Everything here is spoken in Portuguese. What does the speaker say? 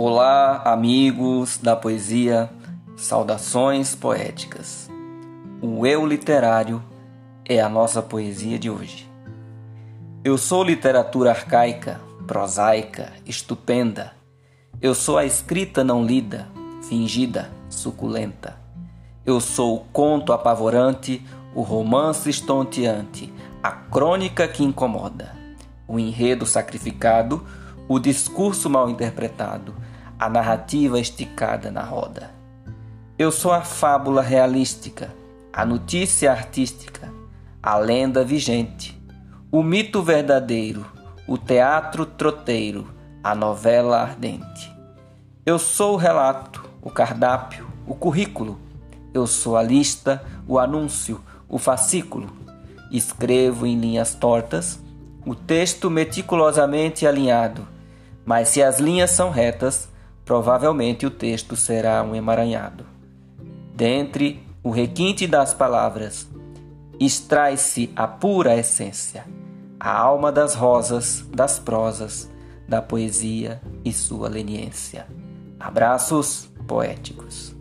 Olá, amigos da poesia, saudações poéticas. O eu literário é a nossa poesia de hoje. Eu sou literatura arcaica, prosaica, estupenda. Eu sou a escrita não lida, fingida, suculenta. Eu sou o conto apavorante, o romance estonteante, a crônica que incomoda, o enredo sacrificado, o discurso mal interpretado, a narrativa esticada na roda. Eu sou a fábula realística, a notícia artística, a lenda vigente, o mito verdadeiro, o teatro troteiro, a novela ardente. Eu sou o relato, o cardápio, o currículo. Eu sou a lista, o anúncio, o fascículo. Escrevo em linhas tortas o texto meticulosamente alinhado, mas se as linhas são retas, provavelmente o texto será um emaranhado. Dentre o requinte das palavras, extrai-se a pura essência, a alma das rosas, das prosas, da poesia e sua leniência. Abraços poéticos.